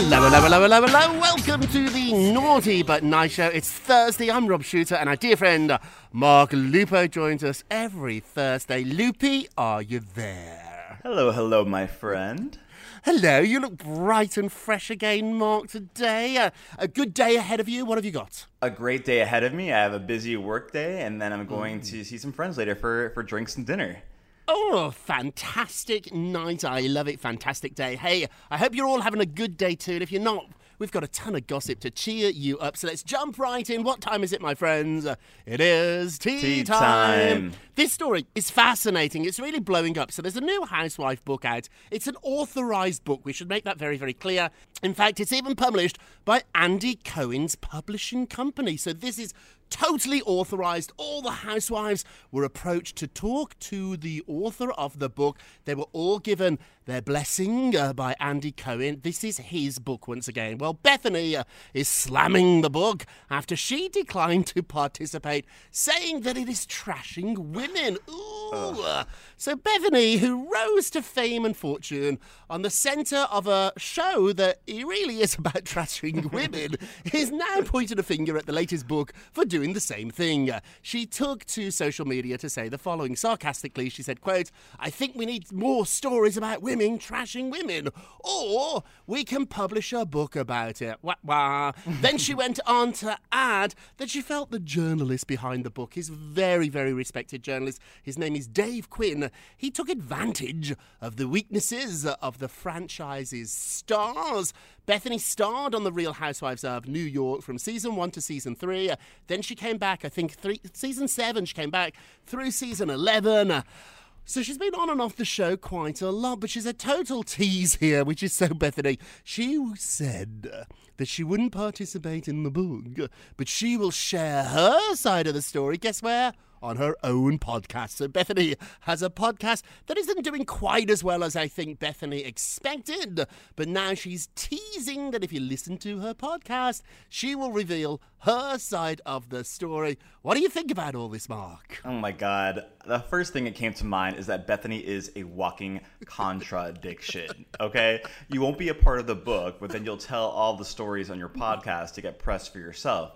Hello, hello, hello, hello, hello. Welcome to the Naughty But Nice Show. It's Thursday. I'm Rob Shooter, and our dear friend Mark Lupo joins us every Thursday. Loopy, are you there? Hello, hello, my friend. Hello, you look bright and fresh again, Mark, today. Uh, a good day ahead of you. What have you got? A great day ahead of me. I have a busy work day, and then I'm going to see some friends later for, for drinks and dinner. Oh, fantastic night. I love it. Fantastic day. Hey, I hope you're all having a good day too. And if you're not, we've got a ton of gossip to cheer you up. So let's jump right in. What time is it, my friends? It is tea, Tea time. time. This story is fascinating. It's really blowing up. So there's a new housewife book out. It's an authorized book. We should make that very, very clear. In fact, it's even published by Andy Cohen's publishing company. So this is totally authorized. All the housewives were approached to talk to the author of the book. They were all given their blessing uh, by Andy Cohen. This is his book once again. Well, Bethenny uh, is slamming the book after she declined to participate, saying that it is trashing women. Ooh. uh, So Bethenny, who rose to fame and fortune on the centre of a show that really is about trashing women, is now pointing a finger at the latest book for doing the same thing. She took to social media to say the following. Sarcastically, she said, quote, I think we need more stories about women trashing women, or we can publish a book about it. Wah, wah. then she went on to add that she felt the journalist behind the book is very, very respected journalist. His name is Dave Quinn. He took advantage of the weaknesses of the franchise's stars. Bethenny starred on The Real Housewives of New York from season one to season three. Then she came back, I think, three, season seven, she came back through season 11. So she's been on and off the show quite a lot, but she's a total tease here, which is so Bethenny. She said uh, that she wouldn't participate in the book, but she will share her side of the story. Guess where? On her own podcast. So Bethenny has a podcast that isn't doing quite as well as I think Bethenny expected, but now she's teasing that if you listen to her podcast, she will reveal her side of the story. What do you think about all this, Mark? Oh my god. The first thing that came to mind is that Bethenny is a walking contradiction. Okay? You won't be a part of the book, but then you'll tell all the stories on your podcast to get press for yourself.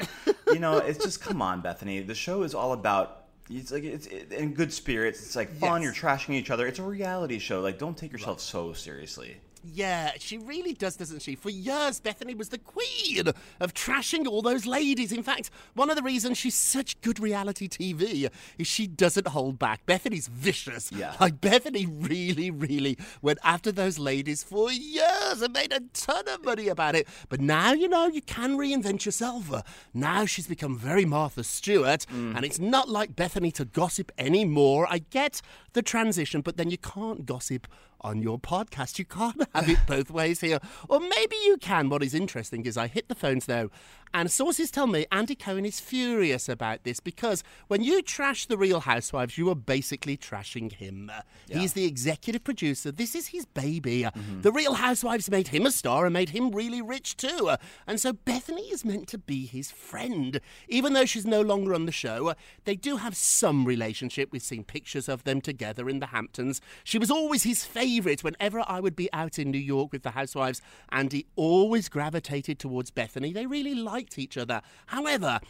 You know, it's just come on, Bethenny. The show is all about it's like it's it, in good spirits. It's like fun. Yes. You're trashing each other. It's a reality show. Like, don't take yourself so seriously. Yeah, she really does, doesn't she? For years, Bethenny was the queen of trashing all those ladies. In fact, one of the reasons she's such good reality TV is she doesn't hold back. Bethenny's vicious. Yeah. Like, Bethenny really, really went after those ladies for years and made a ton of money about it. But now, you know, you can reinvent yourself. Now she's become very Martha Stewart, mm. and it's not like Bethenny to gossip anymore. I get the transition, but then you can't gossip on your podcast. You can't have it both ways here. Or maybe you can. What is interesting is I hit the phones now, and sources tell me Andy Cohen is furious about this because when you trash The Real Housewives, you are basically trashing him. He's the executive producer. This is his baby. Mm-hmm. The Real Housewives made him a star and made him really rich too. And so Bethenny is meant to be his friend. Even though she's no longer on the show, they do have some relationship. We've seen pictures of them together in the Hamptons. She was always his favourite whenever I would be out in New York with the housewives, Andy always gravitated towards Bethenny. They really liked each other. However,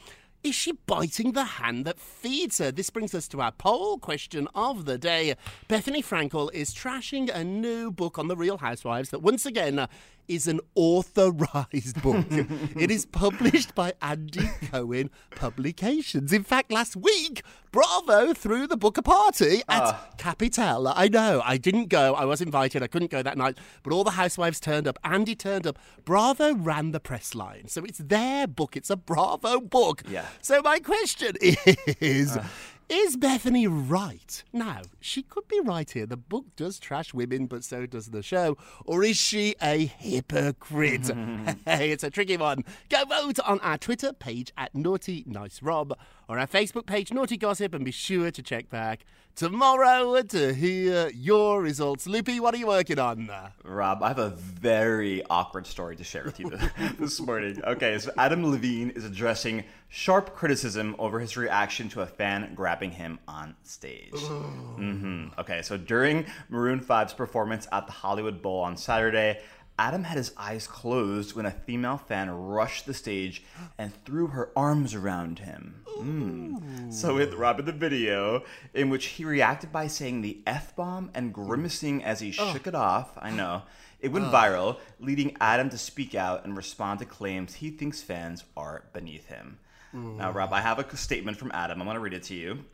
is she biting the hand that feeds her? This brings us to our poll question of the day. Bethenny Frankel is trashing a new book on the Real Housewives that once again is an authorized book. it is published by Andy Cohen Publications. In fact, last week, Bravo threw the book a party at ah. Capital. I know, I didn't go. I was invited. I couldn't go that night, but all the housewives turned up. Andy turned up. Bravo ran the press line. So it's their book. It's a Bravo book. Yeah. So my question is ah. Is Bethenny right? Now, she could be right here. The book does trash women, but so does the show. Or is she a hypocrite? hey, it's a tricky one. Go vote on our Twitter page at Naughty Nice Rob or our Facebook page, Naughty Gossip, and be sure to check back tomorrow to hear your results. Loopy, what are you working on? Rob, I have a very awkward story to share with you this morning. Okay, so Adam Levine is addressing sharp criticism over his reaction to a fan grabbing him on stage. hmm Okay, so during Maroon 5's performance at the Hollywood Bowl on Saturday, Adam had his eyes closed when a female fan rushed the stage and threw her arms around him. Mm. So with Rob in the video, in which he reacted by saying the F bomb and grimacing as he shook it off, I know. It went viral, leading Adam to speak out and respond to claims he thinks fans are beneath him. Now, Rob, I have a statement from Adam. I'm going to read it to you,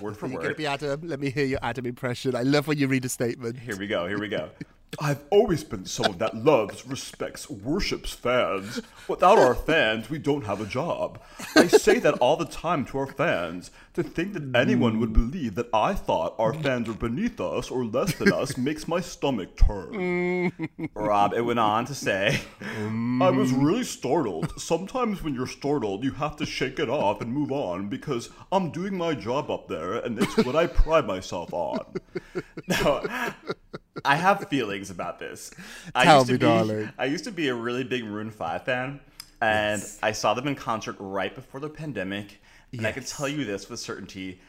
word for you word. be Adam? Let me hear your Adam impression. I love when you read a statement. Here we go. Here we go. I've always been someone that loves, respects, worships fans. Without our fans, we don't have a job. I say that all the time to our fans. To think that anyone would believe that I thought our fans were beneath us or less than us makes my stomach turn. Rob, it went on to say, I was really startled. Sometimes when you're startled, you have to shake it off and move on because I'm doing my job up there and it's what I pride myself on. No, I have feelings about this. I Tell used to me, be, darling. I used to be a really big Maroon Five fan, and I saw them in concert right before the pandemic. And I can tell you this with certainty: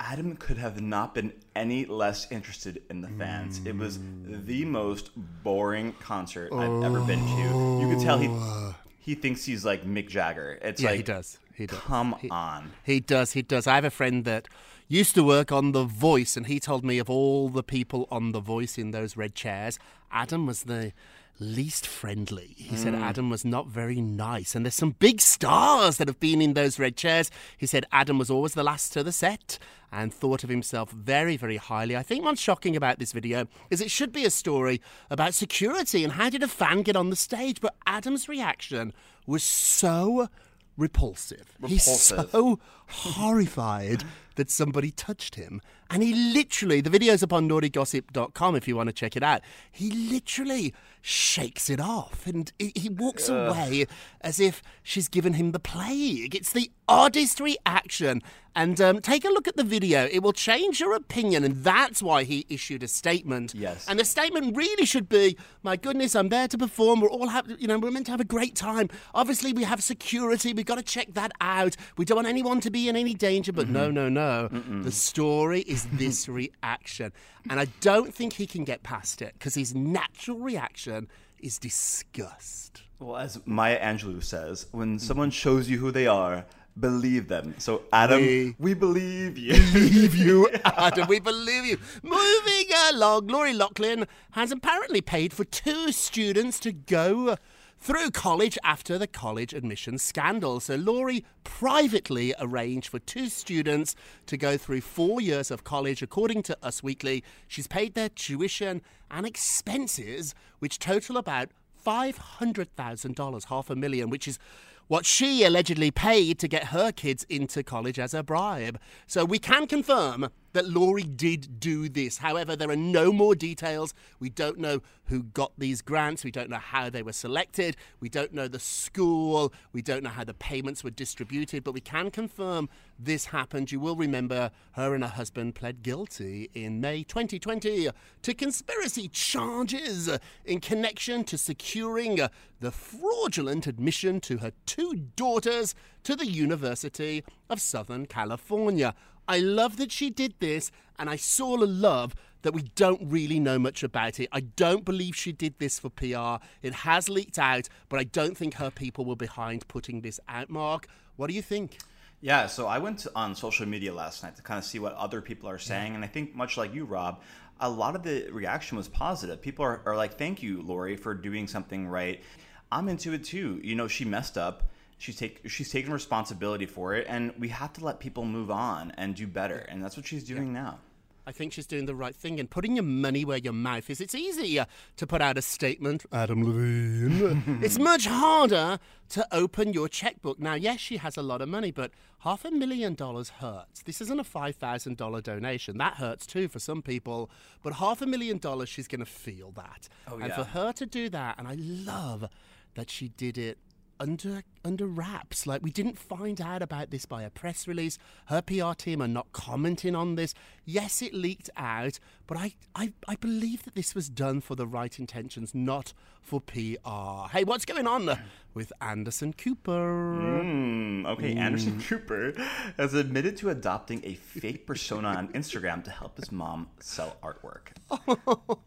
Adam could have not been any less interested in the fans. It was the most boring concert I've ever been to. You could tell he oh. he thinks he's like Mick Jagger. It's Yeah, like he does. He does. Come He- on. He does. He does. I have a friend that used to work on The Voice, and he told me of all the people on The Voice in those red chairs, Adam was the least friendly. He said Mm. Adam was not very nice, and there's some big stars that have been in those red chairs. He said Adam was always the last to the set and thought of himself very, very highly. I think what's shocking about this video is it should be a story about security and how did a fan get on the stage, but Adam's reaction was so repulsive. He's so horrified that somebody touched him. And he literally, the video's up on naughtygossip.com if you want to check it out. He literally shakes it off and he, walks away as if she's given him the plague. It's the oddest reaction. And um, take a look at the video. It will change your opinion. And that's why he issued a statement. Yes. And the statement really should be My goodness, I'm there to perform. We're all, have, you know, we're meant to have a great time. Obviously, we have security. We've got to check that out. We don't want anyone to be in any danger. But no, mm-hmm. no, no. The story is this reaction. And I don't think he can get past it because his natural reaction is disgust. Well, as Maya Angelou says, when mm. someone shows you who they are, believe them. So, Adam, We- we, believe you. believe you, Adam. We believe you. Moving along, Lori Loughlin has apparently paid for two students to go through college after the college admissions scandal. So, Lori privately arranged for two students to go through four years of college. According to Us Weekly, she's paid their tuition and expenses, which total about $500,000, half a million, which is what she allegedly paid to get her kids into college as a bribe. So we can confirm that Lori did do this. However, there are no more details. We don't know who got these grants. We don't know how they were selected. We don't know the school. We don't know how the payments were distributed. But we can confirm this happened. You will remember her and her husband pled guilty in May 2020 to conspiracy charges in connection to securing the fraudulent admission to her two daughters to the University of Southern California. I love that she did this, and I saw of love that we don't really know much about it. I don't believe she did this for PR. It has leaked out, but I don't think her people were behind putting this out, Mark. What do you think? Yeah, so I went on social media last night to kind of see what other people are saying, and I think much like you, Rob, a lot of the reaction was positive. People are, are like, "Thank you, Lori, for doing something right." I'm into it too. You know, she messed up. She's take she's taken responsibility for it, and we have to let people move on and do better, and that's what she's doing now. I think she's doing the right thing and putting your money where your mouth is. It's easier to put out a statement, Adam Levine. it's much harder to open your checkbook. Now, yes, she has a lot of money, but half a million dollars hurts. This isn't a $5,000 donation. That hurts too for some people, but half a million dollars, she's going to feel that. Oh, and yeah. for her to do that, and I love that she did it under under wraps. Like we didn't find out about this by a press release. Her PR team are not commenting on this. Yes, it leaked out, but I, I I believe that this was done for the right intentions, not for PR. Hey, what's going on with Anderson Cooper? Mm, okay, Anderson Cooper has admitted to adopting a fake persona on Instagram to help his mom sell artwork.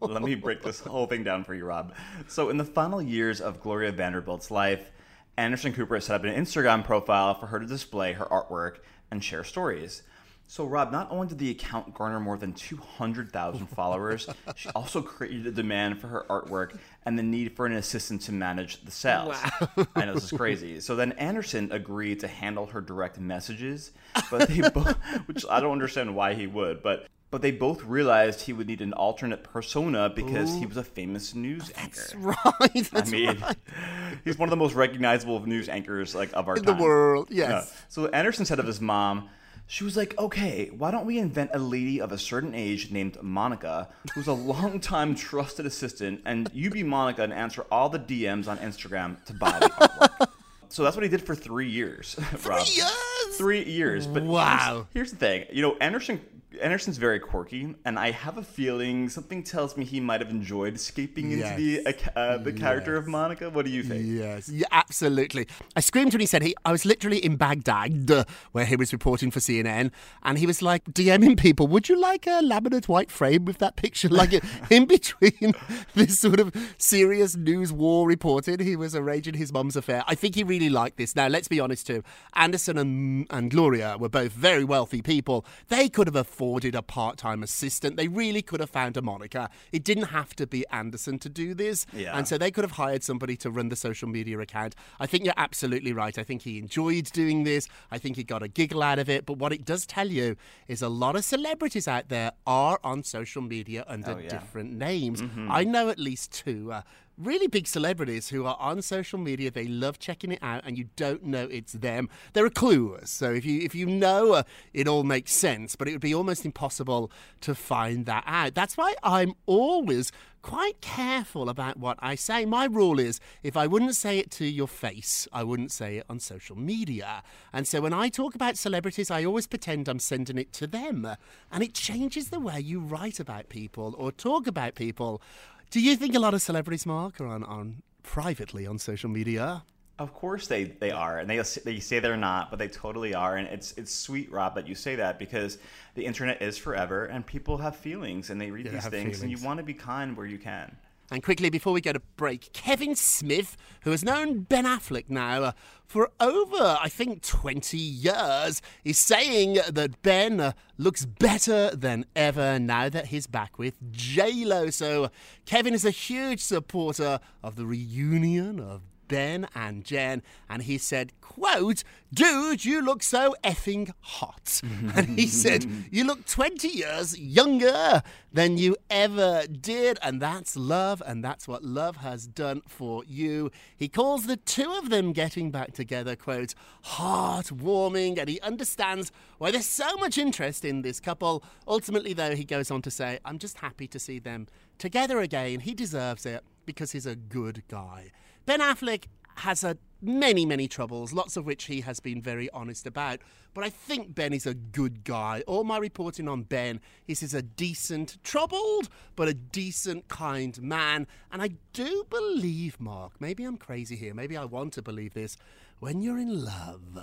Let me break this whole thing down for you, Rob. So, in the final years of Gloria Vanderbilt's life, Anderson Cooper set up an Instagram profile for her to display her artwork and share stories. So, Rob, not only did the account garner more than 200,000 followers, she also created a demand for her artwork and the need for an assistant to manage the sales. I know this is crazy. So then Anderson agreed to handle her direct messages, but they both, which I don't understand why he would, but but they both realized he would need an alternate persona because he was a famous news anchor. Right, that's I mean, right. he's one of the most recognizable news anchors like of our In the world, yes. So Anderson said of his mom, she was like, "Okay, why don't we invent a lady of a certain age named Monica, who's a longtime trusted assistant, and you be Monica and answer all the DMs on Instagram to buy the artwork." so that's what he did for three years. Three years. Three years. But Wow. Here's, here's the thing. You know, Anderson. Anderson's very quirky, and I have a feeling something tells me he might have enjoyed escaping into the uh, the character of Monica. What do you think? Yes, yeah, absolutely. I screamed when he said he. I was literally in Baghdad uh, where he was reporting for CNN, and he was like DMing people. Would you like a laminate white frame with that picture? Like in between this sort of serious news war reporting, he was arranging his mum's affair. I think he really liked this. Now, let's be honest too. Anderson and and Gloria were both very wealthy people. They could have afforded a part-time assistant. They really could have found a Monica. It didn't have to be Anderson to do this. Yeah. And so they could have hired somebody to run the social media account. I think you're absolutely right. I think he enjoyed doing this. I think he got a giggle out of it. But what it does tell you is a lot of celebrities out there are on social media under Oh, yeah. different names. Mhm. I know at least two. Uh, really big celebrities who are on social media. They love checking it out, and you don't know it's them. There are a clues, so if you if you know, uh, it all makes sense. But it would be almost impossible to find that out. That's why I'm always quite careful about what I say. My rule is if I wouldn't say it to your face, I wouldn't say it on social media. And so when I talk about celebrities, I always pretend I'm sending it to them. And it changes the way you write about people or talk about people. Do you think a lot of celebrities, Mark, are on, on privately on social media? Of course they, they are, and they they say they're not, but they totally are, and it's it's sweet, Rob, that you say that because the internet is forever, and people have feelings, and they read Yeah, these things, and you want to be kind where you can. And quickly, before we go to break, Kevin Smith, who has known Ben Affleck now uh, for over, I think, 20 years, is saying that Ben uh, looks better than ever now that he's back with J-Lo. So Kevin is a huge supporter of the reunion of Ben and Jen, and he said, quote, dude, you look so effing hot. and he said, you look 20 years younger than you ever did, and that's love, and that's what love has done for you. He calls the two of them getting back together, quote, heartwarming, and he understands why there's so much interest in this couple. Ultimately, though, he goes on to say, I'm just happy to see them together again. He deserves it because he's a good guy. Ben Affleck has had many, many troubles, lots of which he has been very honest about. But I think Ben is a good guy. All my reporting on Ben is he's a decent, troubled, but a decent, kind man. And I do believe, Mark, maybe I'm crazy here, maybe I want to believe this. When you're in love,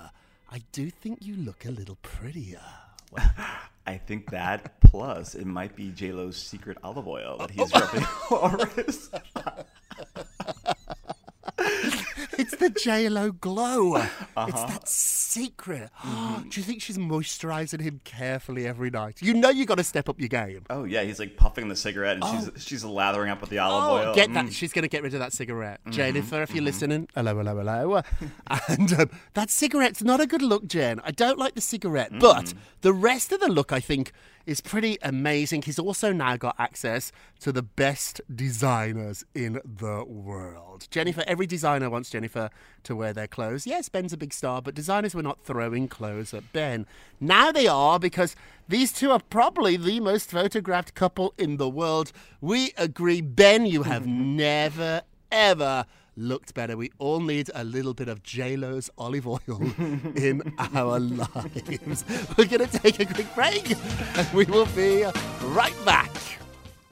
I do think you look a little prettier. I think that plus it might be J Lo's secret olive oil that he's rubbing over his. It's the JLo glow. It's Uh-huh. that secret. Do you think she's moisturizing him carefully every night? You know you got to step up your game. Oh yeah, he's like puffing the cigarette, and she's she's lathering up with the olive Oh, oil. get that. Mm. She's going to get rid of that cigarette. Mhm, Jennifer, if you're listening, hello, hello, hello. and um, that cigarette's not a good look, Jen. I don't like the cigarette. But the rest of the look, I think, is pretty amazing. He's also now got access to the best designers in the world. Jennifer, every designer wants Jennifer to wear their clothes. Yes, Ben's a big star, but designers were not throwing clothes at Ben. Now they are because these two are probably the most photographed couple in the world. We agree, Ben, you have never, ever looked better. We all need a little bit of JLo's olive oil in our lives. We're going to take a quick break and we will be right back.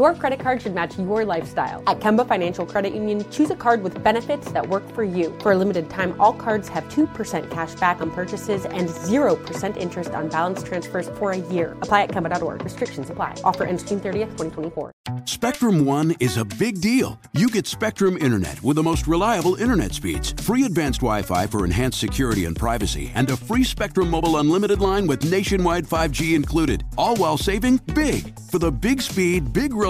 Your credit card should match your lifestyle. At Kemba Financial Credit Union, choose a card with benefits that work for you. For a limited time, all cards have 2% cash back on purchases and 0% interest on balance transfers for a year. Apply at Kemba.org. Restrictions apply. Offer ends June 30th, 2024. Spectrum One is a big deal. You get Spectrum Internet with the most reliable internet speeds, free advanced Wi Fi for enhanced security and privacy, and a free Spectrum Mobile Unlimited line with nationwide 5G included, all while saving big. For the big speed, big reliability,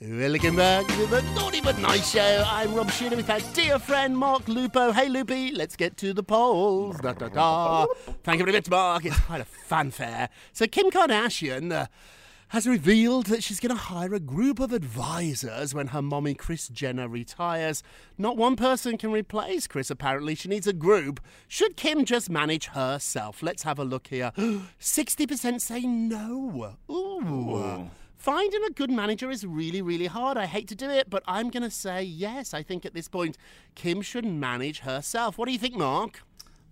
Welcome back to the Naughty But Nice Show. I'm Rob Shooter with our dear friend Mark Lupo. Hey, Loopy, let's get to the polls. Da, da, da. Thank you very much, Mark. It's quite a fanfare. So, Kim Kardashian. Uh, has revealed that she's going to hire a group of advisors when her mommy Kris Jenner retires. Not one person can replace Kris, apparently. She needs a group. Should Kim just manage herself? Let's have a look here. 60% say no. Ooh. Finding a good manager is really, really hard. I hate to do it, but I'm going to say yes. I think at this point, Kim should manage herself. What do you think, Mark?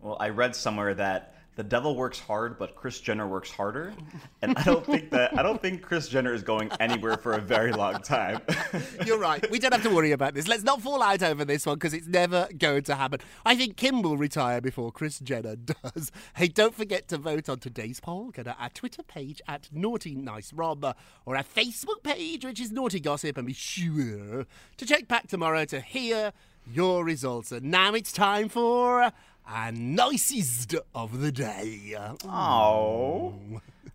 Well, I read somewhere that the devil works hard, but Kris Jenner works harder, and I don't think that I don't think Kris Jenner is going anywhere for a very long time. You're right. We don't have to worry about this. Let's not fall out over this one because it's never going to happen. I think Kim will retire before Kris Jenner does. Hey, don't forget to vote on today's poll. Go to our Twitter page at Naughty Nice Rob or our Facebook page, which is Naughty Gossip, and be sure to check back tomorrow to hear your results. And now it's time for our nicest of the day. Oh,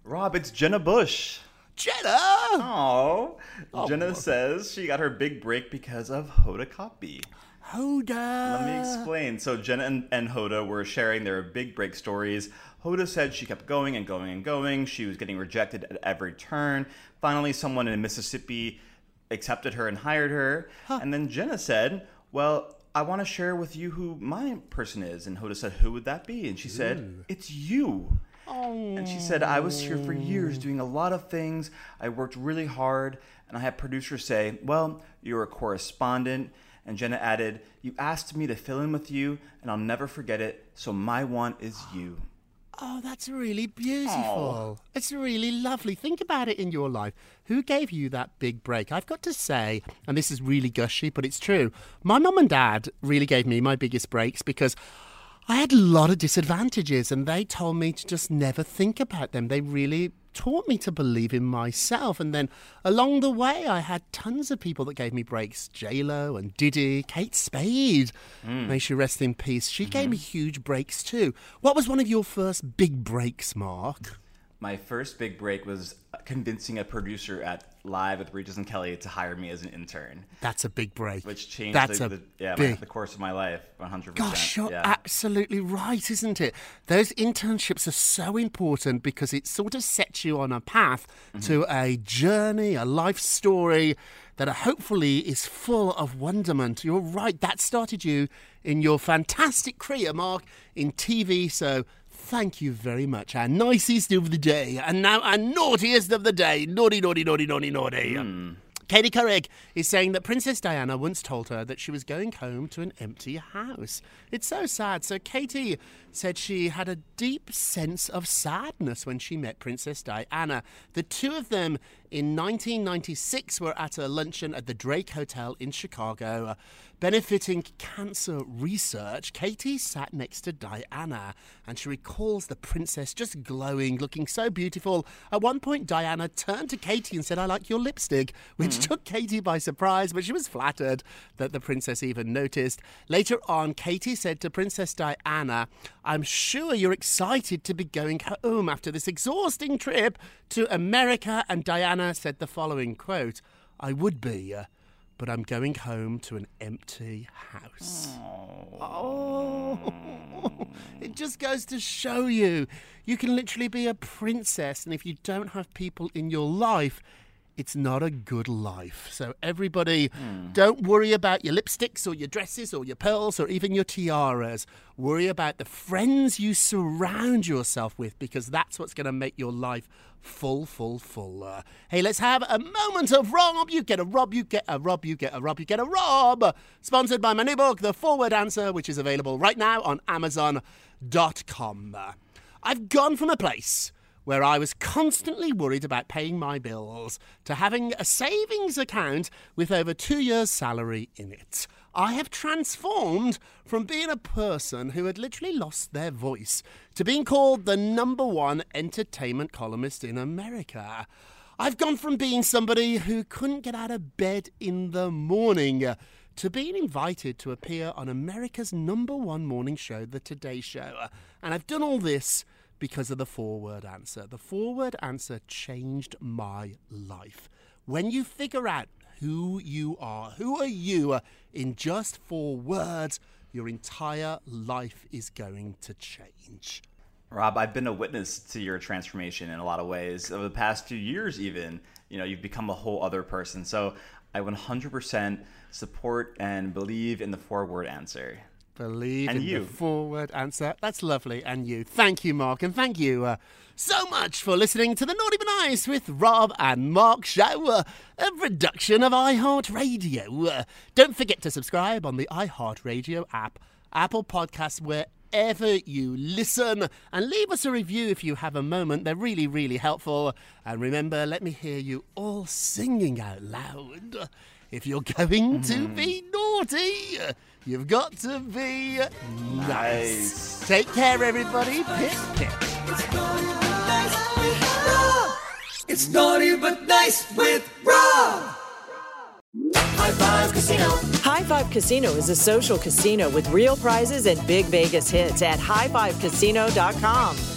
Rob, it's Jenna Bush. Jenna! Oh, oh. Jenna says she got her big break because of Hoda Kotb. Hoda! Let me explain. So Jenna and, and Hoda were sharing their big break stories. Hoda said she kept going and going and going. She was getting rejected at every turn. Finally, someone in Mississippi accepted her and hired her. And then Jenna said, Well, I want to share with you who my person is. And Hoda said, Who would that be? And she said, It's you. And she said, I was here for years oh. doing a lot of things. I worked really hard. And I had producers say, Well, you're a correspondent. And Jenna added, You asked me to fill in with you, and I'll never forget it. So my one is you. Oh, that's really beautiful. Oh. It's really lovely. Think about it in your life. Who gave you that big break? I've got to say, and this is really gushy, but it's true. My mum and dad really gave me my biggest breaks because I had a lot of disadvantages and they told me to just never think about them. They really taught me to believe in myself. And then along the way, I had tons of people that gave me breaks J-Lo and Diddy, Kate Spade. Mm. May she rest in peace. She gave mm-hmm. me huge breaks too. What was one of your first big breaks, Mark? My first big break was convincing a producer at Live with Regis and Kelly to hire me as an intern, That's a big break. which changed That's the, the, yeah, my- big the course of my life 100%. Gosh, you're yeah. absolutely right, isn't it? Those internships are so important because it sort of sets you on a path Mm-hmm. to a journey, a life story that hopefully is full of wonderment. You're right, that started you in your fantastic career, Mark, in TV. So thank you very much. Our nicest of the day, and now our naughtiest of the day. Naughty, naughty, naughty, naughty, naughty. Hmm. Katie Couric is saying that Princess Diana once told her that she was going home to an empty house. It's so sad. So Katie said she had a deep sense of sadness when she met Princess Diana. The two of them in 1996 were at a luncheon at the Drake Hotel in Chicago, benefiting cancer research. Katie sat next to Diana and she recalls the princess just glowing, looking so beautiful. At one point, Diana turned to Katie and said, I like your lipstick, which took Katie by surprise, but she was flattered that the princess even noticed. Later on, Katie said to Princess Diana, I'm sure you're excited to be going home after this exhausting trip to America. And Diana said the following quote, I would be. Uh, but I'm going home to an empty house. Oh, it just goes to show you you can literally be a princess, and if you don't have people in your life, it's not a good life. So, everybody, hmm. don't worry about your lipsticks or your dresses or your pearls or even your tiaras. Worry about the friends you surround yourself with because that's what's going to make your life full, full, full. Uh, hey, let's have a moment of Rob. You get a Rob, you get a Rob, you get a Rob, you get a Rob. Sponsored by my new book, The Four Word Answer, which is available right now on Amazon.com. Uh, I've gone from a place where I was constantly worried about paying my bills to having a savings account with over two years' salary in it. I have transformed from being a person who had literally lost their voice to being called the number one entertainment columnist in America. I've gone from being somebody who couldn't get out of bed in the morning to being invited to appear on America's number one morning show, The Today Show. And I've done all this because of the four word answer. The four word answer changed my life. When you figure out who you are, who are you in just four words, your entire life is going to change. Rob, I've been a witness to your transformation in a lot of ways over the past few years, even. You know, you've become a whole other person. So I 100% support and believe in the four word answer. Believe And in you. the four word answer. That's lovely. And you. Thank you, Mark. And thank you uh, so much for listening to the Naughty But Nice with Rob and Mark show, uh, a production of iHeartRadio. Uh, don't forget to subscribe on the iHeartRadio app, Apple Podcasts, wherever you listen, and leave us a review if you have a moment. They're really, really helpful. And remember, let me hear you all singing out loud. If you're going to hmm. be naughty, you've got to be nice. Nice. Take care, everybody. Pip, pip. It's naughty but nice with Rob. High Five Casino. High Five Casino is a social casino with real prizes and big Vegas hits at highfivecasino.com.